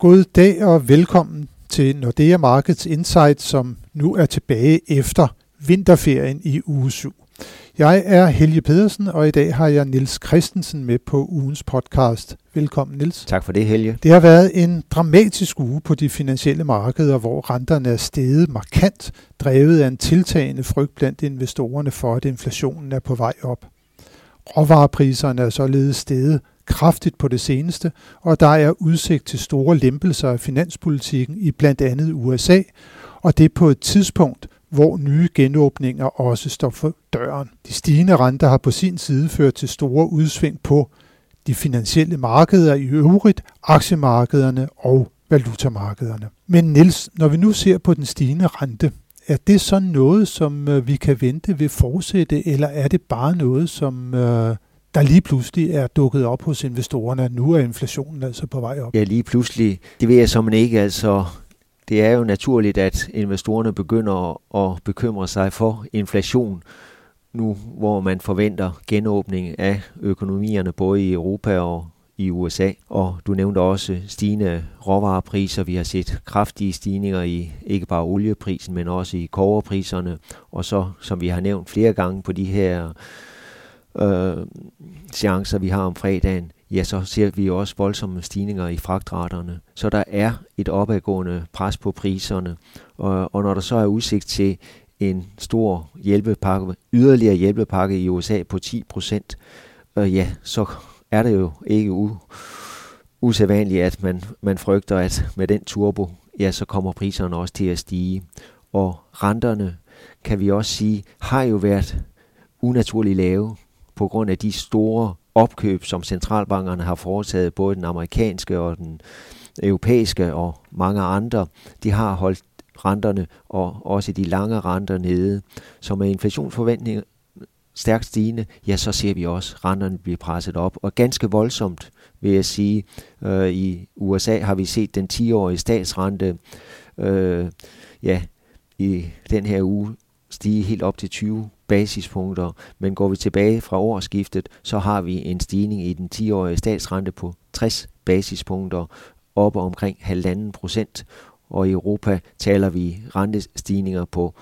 God dag og velkommen til Nordea Markets Insight, som nu er tilbage efter vinterferien i uge 7. Jeg er Helge Pedersen, og i dag har jeg Nils Christensen med på ugens podcast. Velkommen, Nils. Tak for det, Helge. Det har været en dramatisk uge på de finansielle markeder, hvor renterne er steget markant, drevet af en tiltagende frygt blandt investorerne for, at inflationen er på vej op. Råvarepriserne er således steget kraftigt på det seneste, og der er udsigt til store lempelser af finanspolitikken i blandt andet USA, og det på et tidspunkt, hvor nye genåbninger også står for døren. De stigende renter har på sin side ført til store udsving på de finansielle markeder i øvrigt, aktiemarkederne og valutamarkederne. Men Niels, når vi nu ser på den stigende rente, er det så noget, som øh, vi kan vente vil fortsætte, eller er det bare noget, som øh, der lige pludselig er dukket op hos investorerne, nu er inflationen altså på vej op? Ja, lige pludselig. Det ved jeg som ikke. Altså, det er jo naturligt, at investorerne begynder at bekymre sig for inflation, nu hvor man forventer genåbning af økonomierne både i Europa og i USA. Og du nævnte også stigende råvarepriser. Vi har set kraftige stigninger i ikke bare olieprisen, men også i koverpriserne. Og så, som vi har nævnt flere gange på de her øh, seancer, vi har om fredagen, ja, så ser vi også voldsomme stigninger i fragtraterne. Så der er et opadgående pres på priserne, og, og når der så er udsigt til en stor hjælpepakke, yderligere hjælpepakke i USA på 10 procent, øh, ja, så er det jo ikke u, usædvanligt, at man, man frygter, at med den turbo, ja, så kommer priserne også til at stige. Og renterne, kan vi også sige, har jo været unaturligt lave på grund af de store opkøb, som centralbankerne har foretaget, både den amerikanske og den europæiske og mange andre, de har holdt renterne og også de lange renter nede. Så med inflationsforventninger stærkt stigende, ja, så ser vi også renterne blive presset op. Og ganske voldsomt, vil jeg sige. Øh, I USA har vi set den 10-årige statsrente øh, ja, i den her uge stige helt op til 20 basispunkter, men går vi tilbage fra årsskiftet, så har vi en stigning i den 10-årige statsrente på 60 basispunkter, op omkring halvanden procent, og i Europa taler vi rentestigninger på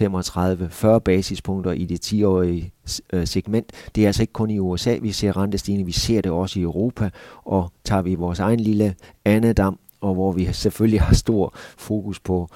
35-40 basispunkter i det 10-årige øh, segment. Det er altså ikke kun i USA, vi ser rentestigninger, vi ser det også i Europa, og tager vi vores egen lille andedam, og hvor vi selvfølgelig har stor fokus på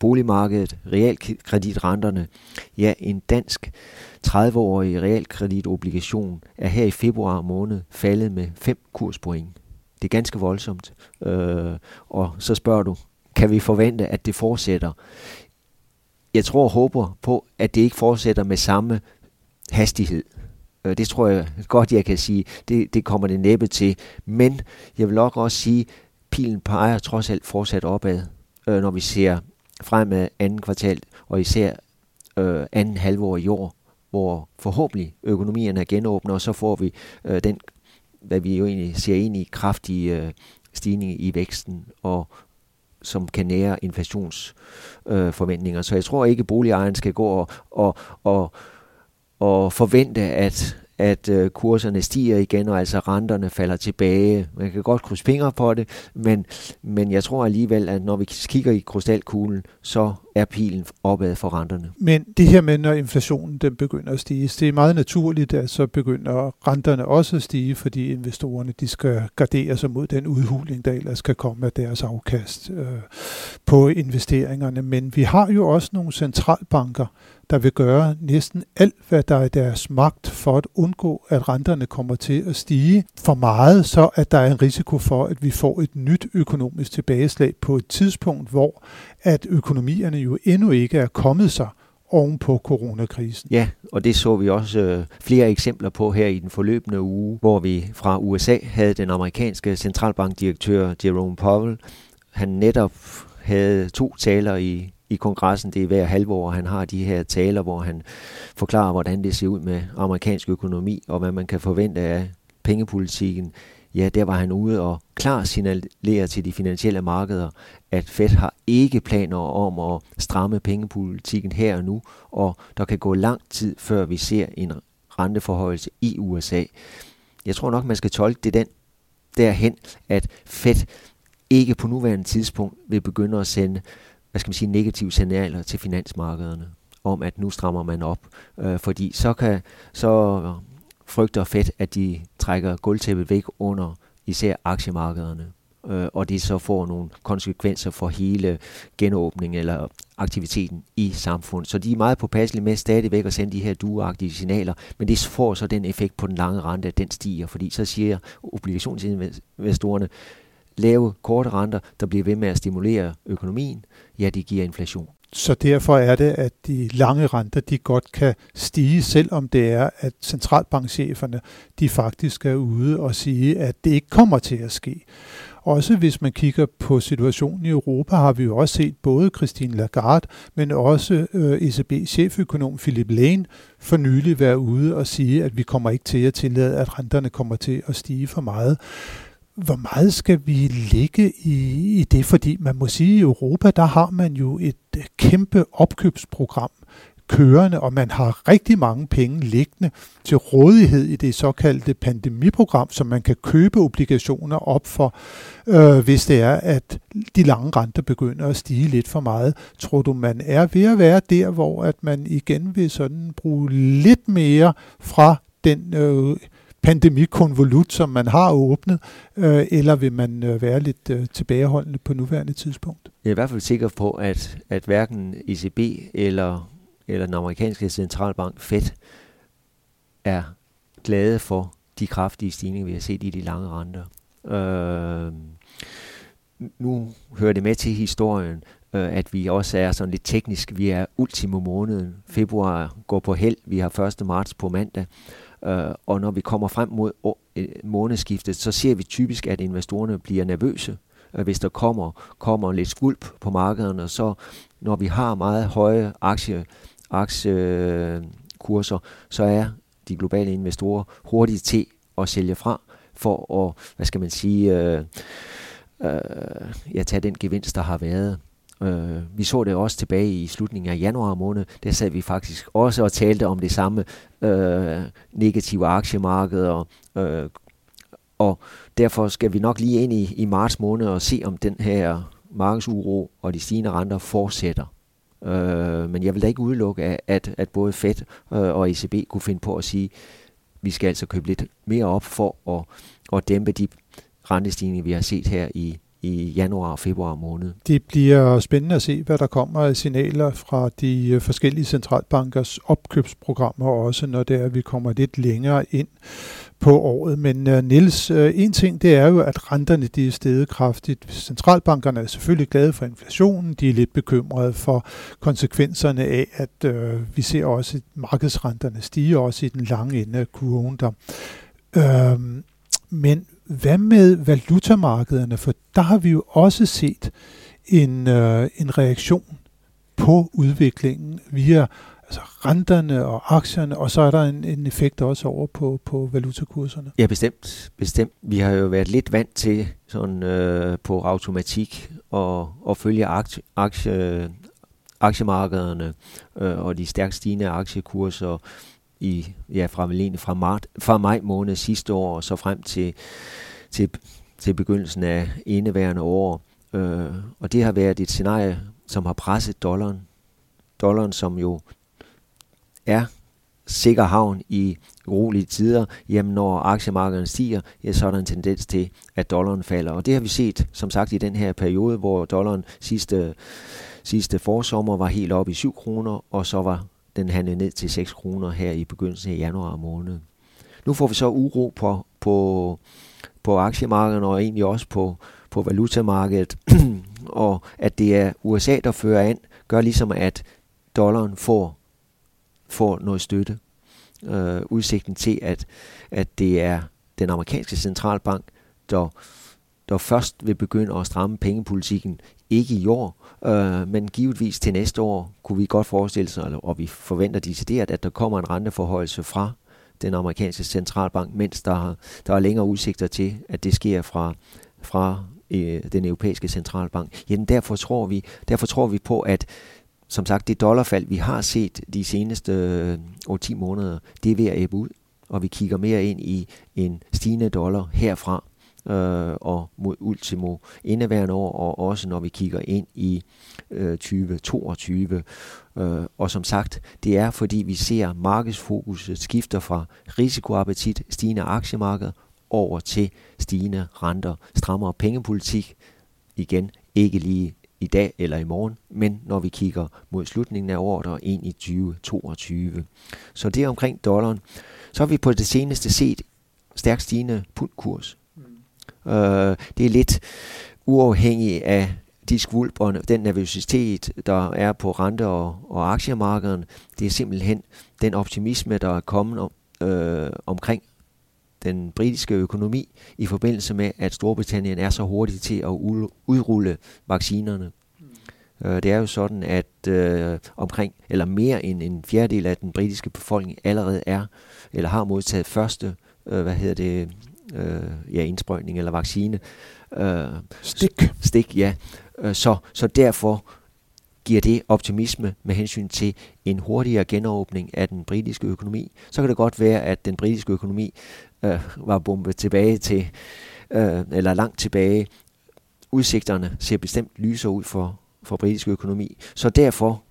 boligmarkedet, realkreditrenterne. Ja, en dansk 30-årig realkreditobligation er her i februar måned faldet med 5 kurspoint. Det er ganske voldsomt. Øh, og så spørger du, kan vi forvente, at det fortsætter? Jeg tror og håber på, at det ikke fortsætter med samme hastighed. Øh, det tror jeg godt, jeg kan sige. Det, det kommer det næppe til. Men jeg vil nok også sige, pilen peger trods alt fortsat opad, øh, når vi ser fremad anden kvartal, og især øh, anden halvår i år, hvor forhåbentlig økonomierne er genåbnet, og så får vi øh, den, hvad vi jo egentlig ser ind i, kraftige øh, stigning i væksten, og som kan nære inflationsforventninger. Øh, så jeg tror ikke, at boligejeren skal gå og, og, og, og forvente, at, at øh, kurserne stiger igen, og altså renterne falder tilbage. Man kan godt krydse fingre på det, men, men jeg tror alligevel, at når vi kigger i krystalkuglen, så er pilen opad for renterne. Men det her med, når inflationen den begynder at stige, det er meget naturligt, at så begynder renterne også at stige, fordi investorerne de skal gardere sig mod den udhuling, der ellers kan komme af deres afkast øh, på investeringerne. Men vi har jo også nogle centralbanker, der vil gøre næsten alt, hvad der er i deres magt for at undgå, at renterne kommer til at stige for meget, så at der er en risiko for, at vi får et nyt økonomisk tilbageslag på et tidspunkt, hvor at økonomierne jo endnu ikke er kommet sig oven på coronakrisen. Ja, og det så vi også øh, flere eksempler på her i den forløbende uge, hvor vi fra USA havde den amerikanske centralbankdirektør Jerome Powell. Han netop havde to taler i i kongressen. Det er hver halvår, han har de her taler, hvor han forklarer, hvordan det ser ud med amerikansk økonomi, og hvad man kan forvente af pengepolitikken. Ja, der var han ude og klar signalere til de finansielle markeder, at Fed har ikke planer om at stramme pengepolitikken her og nu, og der kan gå lang tid, før vi ser en renteforhøjelse i USA. Jeg tror nok, man skal tolke det den derhen, at Fed ikke på nuværende tidspunkt vil begynde at sende hvad skal man sige, negative signaler til finansmarkederne om, at nu strammer man op. Øh, fordi så kan så frygter fedt, at de trækker gulvtæppet væk under især aktiemarkederne øh, og det så får nogle konsekvenser for hele genåbningen eller aktiviteten i samfundet. Så de er meget påpasselige med stadigvæk at sende de her dueagtige signaler, men det får så den effekt på den lange rente, at den stiger, fordi så siger obligationsinvestorerne, lave korte renter, der bliver ved med at stimulere økonomien, ja, det giver inflation. Så derfor er det, at de lange renter, de godt kan stige, selvom det er, at centralbankcheferne, de faktisk er ude og sige, at det ikke kommer til at ske. Også hvis man kigger på situationen i Europa, har vi jo også set både Christine Lagarde, men også øh, ECB-cheføkonom Philip Lane for nylig være ude og sige, at vi kommer ikke til at tillade, at renterne kommer til at stige for meget hvor meget skal vi ligge i, i det? Fordi man må sige, at i Europa, der har man jo et øh, kæmpe opkøbsprogram kørende, og man har rigtig mange penge liggende til rådighed i det såkaldte pandemiprogram, som man kan købe obligationer op for, øh, hvis det er, at de lange renter begynder at stige lidt for meget. Tror du, man er ved at være der, hvor at man igen vil sådan bruge lidt mere fra den øh, pandemikonvolut, som man har åbnet, øh, eller vil man øh, være lidt øh, tilbageholdende på nuværende tidspunkt? Jeg er i hvert fald sikker på, at, at hverken ECB eller, eller den amerikanske centralbank Fed er glade for de kraftige stigninger, vi har set i de lange renter. Øh, nu hører det med til historien, øh, at vi også er sådan lidt teknisk. Vi er ultimo måneden. Februar går på held. Vi har 1. marts på mandag. Øh, og når vi kommer frem mod øh, månedsskiftet, så ser vi typisk, at investorerne bliver nervøse, øh, hvis der kommer, kommer lidt skvulp på markederne. Så når vi har meget høje aktie, aktiekurser, så er de globale investorer hurtige til at sælge fra, for at, hvad skal man sige, øh, øh, ja, tage den gevinst, der har været. Øh, vi så det også tilbage i slutningen af januar måned. Der sad vi faktisk også og talte om det samme øh, negative aktiemarked. Og, øh, og derfor skal vi nok lige ind i, i marts måned og se, om den her markedsuro og de stigende renter fortsætter. Øh, men jeg vil da ikke udelukke, at, at både Fed øh, og ECB kunne finde på at sige, at vi skal altså købe lidt mere op for at, at dæmpe de rentestigninger, vi har set her i, i januar og februar måned. Det bliver spændende at se, hvad der kommer af signaler fra de øh, forskellige centralbankers opkøbsprogrammer, også når det er, at vi kommer lidt længere ind på året. Men uh, uh, en ting det er jo, at renterne de er steget kraftigt. Centralbankerne er selvfølgelig glade for inflationen. De er lidt bekymrede for konsekvenserne af, at uh, vi ser også at markedsrenterne stiger også i den lange ende af kurven der. Uh, men hvad med valutamarkederne? For der har vi jo også set en, øh, en reaktion på udviklingen via altså renterne og aktierne, og så er der en, en effekt også over på, på valutakurserne. Ja, bestemt. bestemt. Vi har jo været lidt vant til sådan øh, på automatik og, og følge aktie, aktie, aktiemarkederne øh, og de stærkt stigende aktiekurser i, ja, fra, fra, mart, fra maj måned sidste år og så frem til, til, til begyndelsen af indeværende år. Øh, og det har været et scenarie, som har presset dollaren. Dollaren, som jo er sikker havn i urolige tider, jamen når aktiemarkederne stiger, ja, så er der en tendens til, at dollaren falder. Og det har vi set, som sagt, i den her periode, hvor dollaren sidste, sidste forsommer var helt op i 7 kroner, og så var den handlede ned til 6 kroner her i begyndelsen af januar måned. Nu får vi så uro på, på, på aktiemarkedet og egentlig også på, på valutamarkedet, og at det er USA, der fører an, gør ligesom, at dollaren får, får noget støtte. Øh, udsigten til, at, at det er den amerikanske centralbank, der, der først vil begynde at stramme pengepolitikken, ikke i år, øh, men givetvis til næste år kunne vi godt forestille sig, og vi forventer decideret, at der kommer en renteforhøjelse fra den amerikanske centralbank, mens der, der er længere udsigter til, at det sker fra, fra øh, den europæiske centralbank. Jamen derfor tror vi, derfor tror vi på, at som sagt, det dollarfald, vi har set de seneste øh, 10 måneder, det er ved at æbbe ud, og vi kigger mere ind i en stigende dollar herfra øh, og mod ultimo indeværende år, og også når vi kigger ind i øh, 2022. Øh, og som sagt, det er fordi vi ser markedsfokuset skifter fra risikoappetit, stigende aktiemarked, over til stigende renter, strammere pengepolitik, igen ikke lige i dag eller i morgen, men når vi kigger mod slutningen af året og ind i 2022. Så det er omkring dollaren. Så har vi på det seneste set stærkt stigende pundkurs. Øh, det er lidt uafhængigt af de skvulp den nervøsitet, der er på rente- og, og aktiemarkederne. Det er simpelthen den optimisme, der er kommet om, øh, omkring den britiske økonomi i forbindelse med, at Storbritannien er så hurtig til at udrulle vaccinerne. Øh, det er jo sådan, at øh, omkring eller mere end en fjerdedel af den britiske befolkning allerede er eller har modtaget første, øh, hvad hedder det, øh, ja, indsprøjtning eller vaccine. Øh, stik. Stik, ja. Øh, så, så derfor giver det optimisme med hensyn til en hurtigere genåbning af den britiske økonomi. Så kan det godt være, at den britiske økonomi øh, var bombet tilbage til, øh, eller langt tilbage. Udsigterne ser bestemt lysere ud for, for britisk økonomi. Så derfor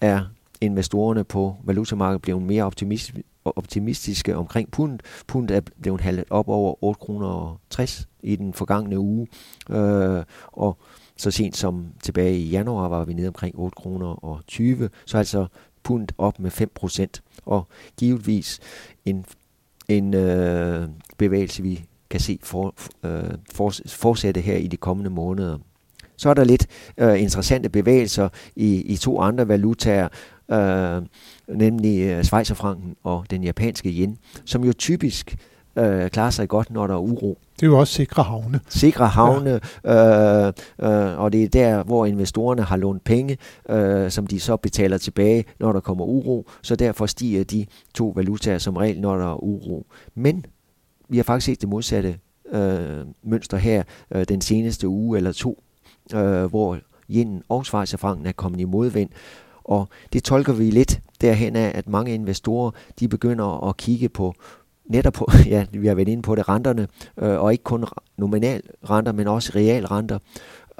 er investorerne på valutamarkedet blevet mere optimistiske, optimistiske omkring pund. Pund er blevet halvet op over 8 kroner og 60 i den forgangne uge. Øh, og så sent som tilbage i januar var vi nede omkring 8 kroner og 20, så altså pund op med 5 procent. Og givetvis en, en øh, bevægelse, vi kan se for, øh, for, fortsætte her i de kommende måneder. Så er der lidt øh, interessante bevægelser i, i to andre valutaer, øh, nemlig øh, Schweizerfranken og den japanske yen, som jo typisk øh, klarer sig godt, når der er uro. Det er jo også sikre havne. Sikre havne, ja. øh, øh, og det er der, hvor investorerne har lånt penge, øh, som de så betaler tilbage, når der kommer uro. Så derfor stiger de to valutaer som regel, når der er uro. Men vi har faktisk set det modsatte øh, mønster her øh, den seneste uge eller to, øh, hvor yenen og Schweizerfranken er kommet i modvind. Og det tolker vi lidt derhen af, at mange investorer de begynder at kigge på netop på, ja, vi har været inde på det, renterne, øh, og ikke kun nominal renter, men også real renter.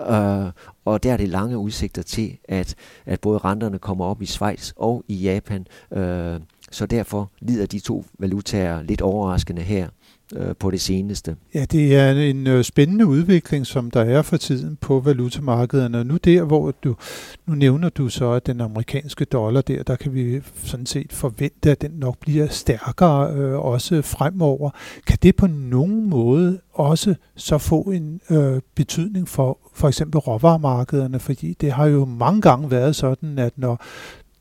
Øh, og der er det lange udsigter til, at, at både renterne kommer op i Schweiz og i Japan. Øh, så derfor lider de to valutaer lidt overraskende her øh, på det seneste. Ja, det er en øh, spændende udvikling, som der er for tiden på valutamarkederne. Og nu der, hvor du, nu nævner du så, at den amerikanske dollar der, der kan vi sådan set forvente, at den nok bliver stærkere øh, også fremover. Kan det på nogen måde også så få en øh, betydning for for eksempel råvaremarkederne? Fordi det har jo mange gange været sådan, at når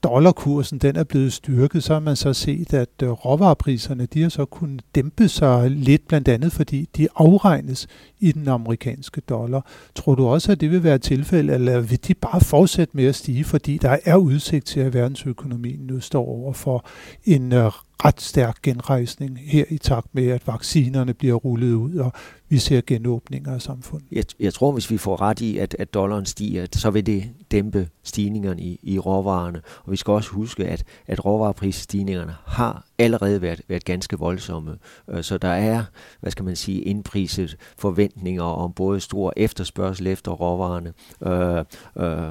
dollarkursen den er blevet styrket, så har man så set, at øh, råvarepriserne de har så kunnet dæmpe sig lidt, blandt andet fordi de afregnes i den amerikanske dollar. Tror du også, at det vil være tilfældet, tilfælde, eller vil de bare fortsætte med at stige, fordi der er udsigt til, at verdensøkonomien nu står over for en øh, ret stærk genrejsning her i takt med, at vaccinerne bliver rullet ud, og vi ser genåbninger af samfundet. Jeg, jeg tror, hvis vi får ret i, at, at dollaren stiger, så vil det dæmpe stigningerne i, i råvarerne. Og vi skal også huske, at, at råvareprisstigningerne har allerede været, været ganske voldsomme. Øh, så der er, hvad skal man sige, indpriset forventninger om både stor efterspørgsel efter råvarerne, øh, øh,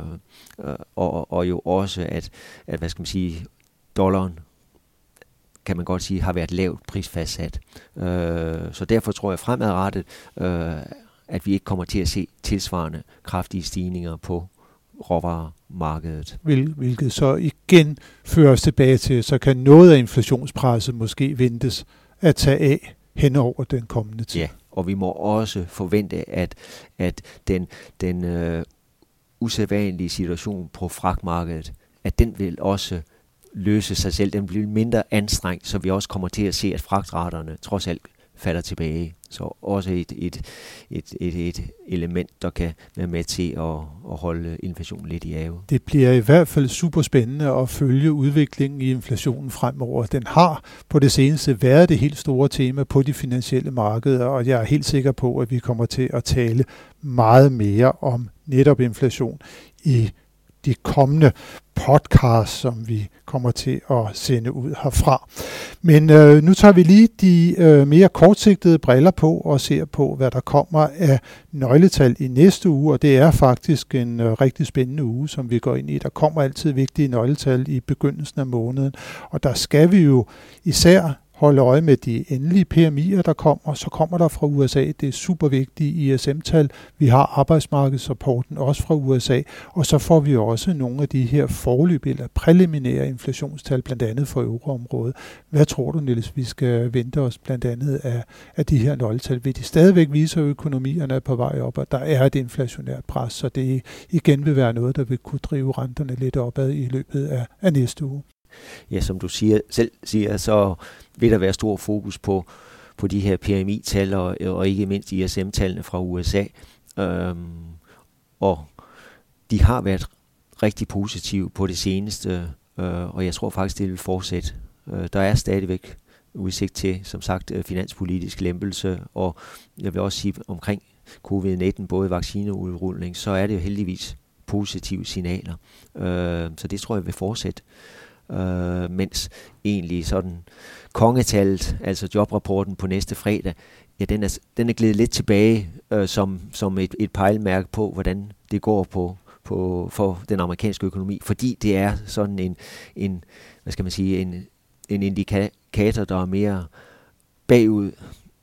øh, og, og jo også, at, at hvad skal man sige, dollaren kan man godt sige, har været lavt prisfastsat. Øh, så derfor tror jeg fremadrettet, øh, at vi ikke kommer til at se tilsvarende kraftige stigninger på råvaremarkedet. Hvil, hvilket så igen føres tilbage til, så kan noget af inflationspresset måske ventes at tage af hen over den kommende tid. Ja, og vi må også forvente, at, at den, den øh, usædvanlige situation på fragtmarkedet, at den vil også løse sig selv. Den bliver mindre anstrengt, så vi også kommer til at se, at fragtraterne trods alt falder tilbage. Så også et, et, et, et, et element, der kan være med til at, at holde inflationen lidt i ave. Det bliver i hvert fald super spændende at følge udviklingen i inflationen fremover. Den har på det seneste været det helt store tema på de finansielle markeder, og jeg er helt sikker på, at vi kommer til at tale meget mere om netop inflation i de kommende podcast, som vi kommer til at sende ud herfra. Men øh, nu tager vi lige de øh, mere kortsigtede briller på og ser på, hvad der kommer af nøgletal i næste uge, og det er faktisk en øh, rigtig spændende uge, som vi går ind i. Der kommer altid vigtige nøgletal i begyndelsen af måneden, og der skal vi jo især holde øje med de endelige PMI'er, der kommer. Så kommer der fra USA det er super vigtige ISM-tal. Vi har arbejdsmarkedsrapporten også fra USA, og så får vi også nogle af de her forløbige eller præliminære inflationstal, blandt andet for euroområdet. Hvad tror du, Niels, vi skal vente os blandt andet af, af de her nøgletal? Vil de stadigvæk vise, at økonomierne er på vej op, og der er et inflationært pres, så det igen vil være noget, der vil kunne drive renterne lidt opad i løbet af, af næste uge? Ja, som du siger, selv siger, så vil der være stor fokus på, på de her PMI-tal og, og ikke mindst ISM-tallene fra USA. Øhm, og de har været rigtig positive på det seneste, øh, og jeg tror faktisk, det vil fortsætte. Øh, der er stadigvæk udsigt til, som sagt, øh, finanspolitisk lempelse, og jeg vil også sige omkring covid-19, både vaccineudrulning, så er det jo heldigvis positive signaler. Øh, så det tror jeg vil fortsætte. Øh, mens egentlig sådan kongetallet, altså jobrapporten på næste fredag, ja, den er, den er glædet lidt tilbage øh, som, som et, et pejlemærke på, hvordan det går på, på, for den amerikanske økonomi, fordi det er sådan en, en hvad skal man sige, en, en indikator, der er mere bagud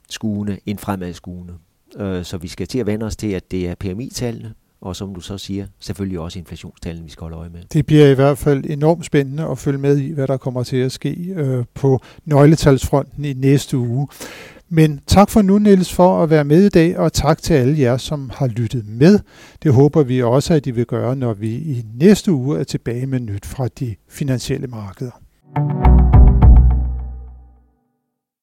skuende end fremadskuende. Øh, så vi skal til at vende os til, at det er PMI-tallene, og som du så siger, selvfølgelig også inflationstallene, vi skal holde øje med. Det bliver i hvert fald enormt spændende at følge med i, hvad der kommer til at ske øh, på nøgletalsfronten i næste uge. Men tak for nu, Niels, for at være med i dag, og tak til alle jer, som har lyttet med. Det håber vi også, at I vil gøre, når vi i næste uge er tilbage med nyt fra de finansielle markeder.